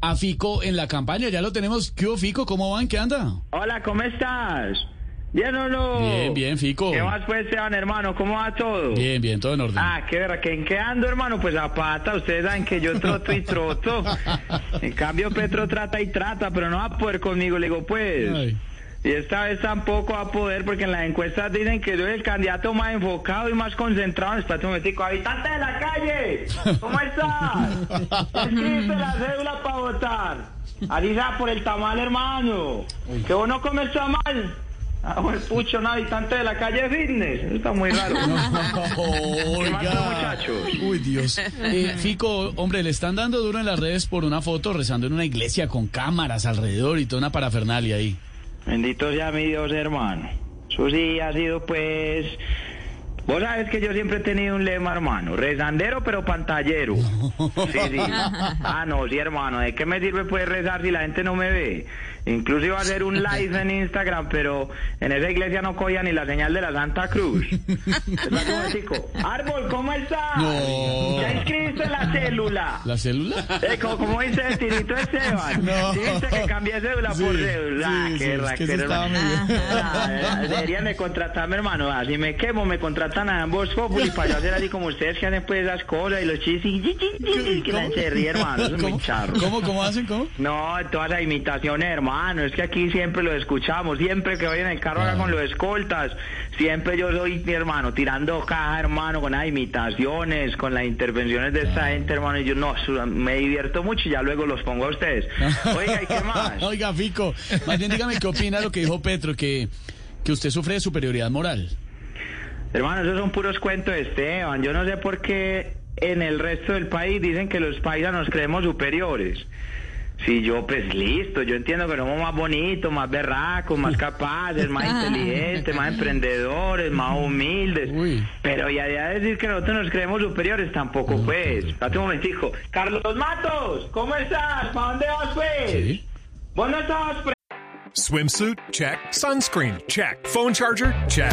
a Fico en la campaña? Ya lo tenemos. ¿Qué Fico? ¿Cómo van? ¿Qué anda? Hola, ¿cómo estás? ¿Bien o no? Bien, bien, Fico. ¿Qué más pues, Esteban, hermano? ¿Cómo va todo? Bien, bien, todo en orden. Ah, qué verdad, ¿que ¿en qué ando, hermano? Pues a pata, ustedes saben que yo troto y troto. En cambio, Petro trata y trata, pero no va a poder conmigo. Le digo, pues... Ay. Y esta vez tampoco va a poder porque en las encuestas dicen que yo soy el candidato más enfocado y más concentrado. Espérate un momentico. ¡Habitante de la calle! ¿Cómo estás? Escribe la cédula votar. Así sea por el tamal, hermano. Que vos no comes tamal. Ah, pues, pucho, un habitante de la calle fitness. Eso está muy raro. ¿Qué más, muchachos? Uy, Dios. Eh, Fico, hombre, le están dando duro en las redes por una foto rezando en una iglesia con cámaras alrededor y toda una parafernalia ahí. Bendito sea mi Dios, hermano. Eso sí ha sido, pues. Vos sabes que yo siempre he tenido un lema, hermano. Rezandero, pero pantallero. Sí, sí. Ah, no, sí, hermano. ¿De qué me sirve, pues, rezar si la gente no me ve? Incluso iba a hacer un live en Instagram, pero en esa iglesia no cogía ni la señal de la Santa Cruz. Árbol, ¿cómo estás? No. ¿Ya inscribiste la célula? ¿La célula? Eh, como dice el tirito Esteban. No. Dice que cambié cédula Sí, por cédula. Ah, sí, qué sí, es que hermano. Ah, Deberían de contratarme, hermano. Ah, Si me quemo, me contratan a ambos Populi para yo hacer así como ustedes que hacen pues esas cosas y los y- que se ríe, hermano. Eso es muy ¿Cómo, charro. ¿Cómo, cómo hacen? ¿Cómo? No, todas las imitaciones, hermano. Es que aquí siempre lo escuchamos. Siempre que voy en el carro acá con los escoltas, siempre yo soy mi hermano, tirando caja, hermano, con las imitaciones, con las intervenciones de esta gente, hermano. Y yo no, me divierto mucho y ya luego los pongo a ustedes. Oiga, ¿y qué más? Oiga, Fico, más bien dígame qué opina lo que dijo Petro, que, que usted sufre de superioridad moral. Hermano, esos son puros cuentos de Esteban. Yo no sé por qué en el resto del país dicen que los paisanos creemos superiores. Si yo, pues listo, yo entiendo que somos más bonitos, más berracos, más capaces, más inteligentes, más emprendedores, más humildes. Uy. Pero ya de decir que nosotros nos creemos superiores, tampoco pues. Espérate un momentico. Carlos Matos, ¿cómo estás? ¿Para dónde vas pues? Sí. ¿Vos no estabas pre- Swimsuit? Check. Sunscreen? Check. Phone charger? Check.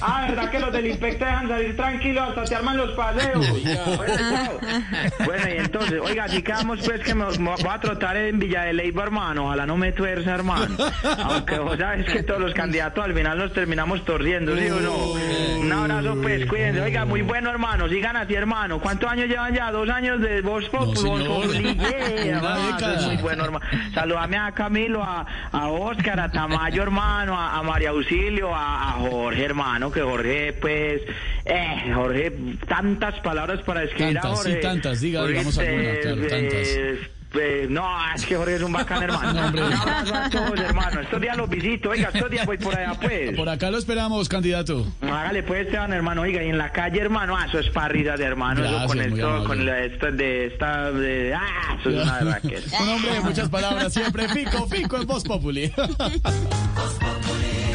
Ah, ¿verdad que los del Inspecta dejan salir tranquilos hasta se arman los paseos? Bueno, y entonces, oiga, si quedamos pues que me, me voy a trotar en Villa de Leyva, hermano. Ojalá no me tuerza, hermano. Aunque vos sabes que todos los candidatos al final nos terminamos torciendo, ¿sí o no? Un abrazo, pues, cuídense. Oiga, muy bueno, hermano. Sigan así, hermano. ¿Cuántos años llevan ya? ¿Dos años de Voz Pop? No. Populi, yeah, Muy bueno, hermano. Saludame a Camilo, a, a Oscar, a Tamayo, hermano, a, a María Auxilio, a, a Jorge, hermano, que Jorge, pues, eh, Jorge, tantas palabras para describir a Tantas, sí, Jorge. tantas, diga, Jorge, digamos alguna, eh, claro, eh, tantas. eh, no, es que Jorge es un bacán, hermano. No, hombre. Un abrazo a todos, hermano. Estos días los visito. Oiga, estos días voy por allá, pues. Por acá lo esperamos, candidato. Hágale pues, Esteban, hermano. Oiga, y en la calle, hermano, ah, eso es parrilla de hermano. eso Gracias, con muy esto, con la, esta, de esta, de, ah, eso es una raquel. Un hombre de muchas palabras, siempre Fico, Fico en Voz Populi.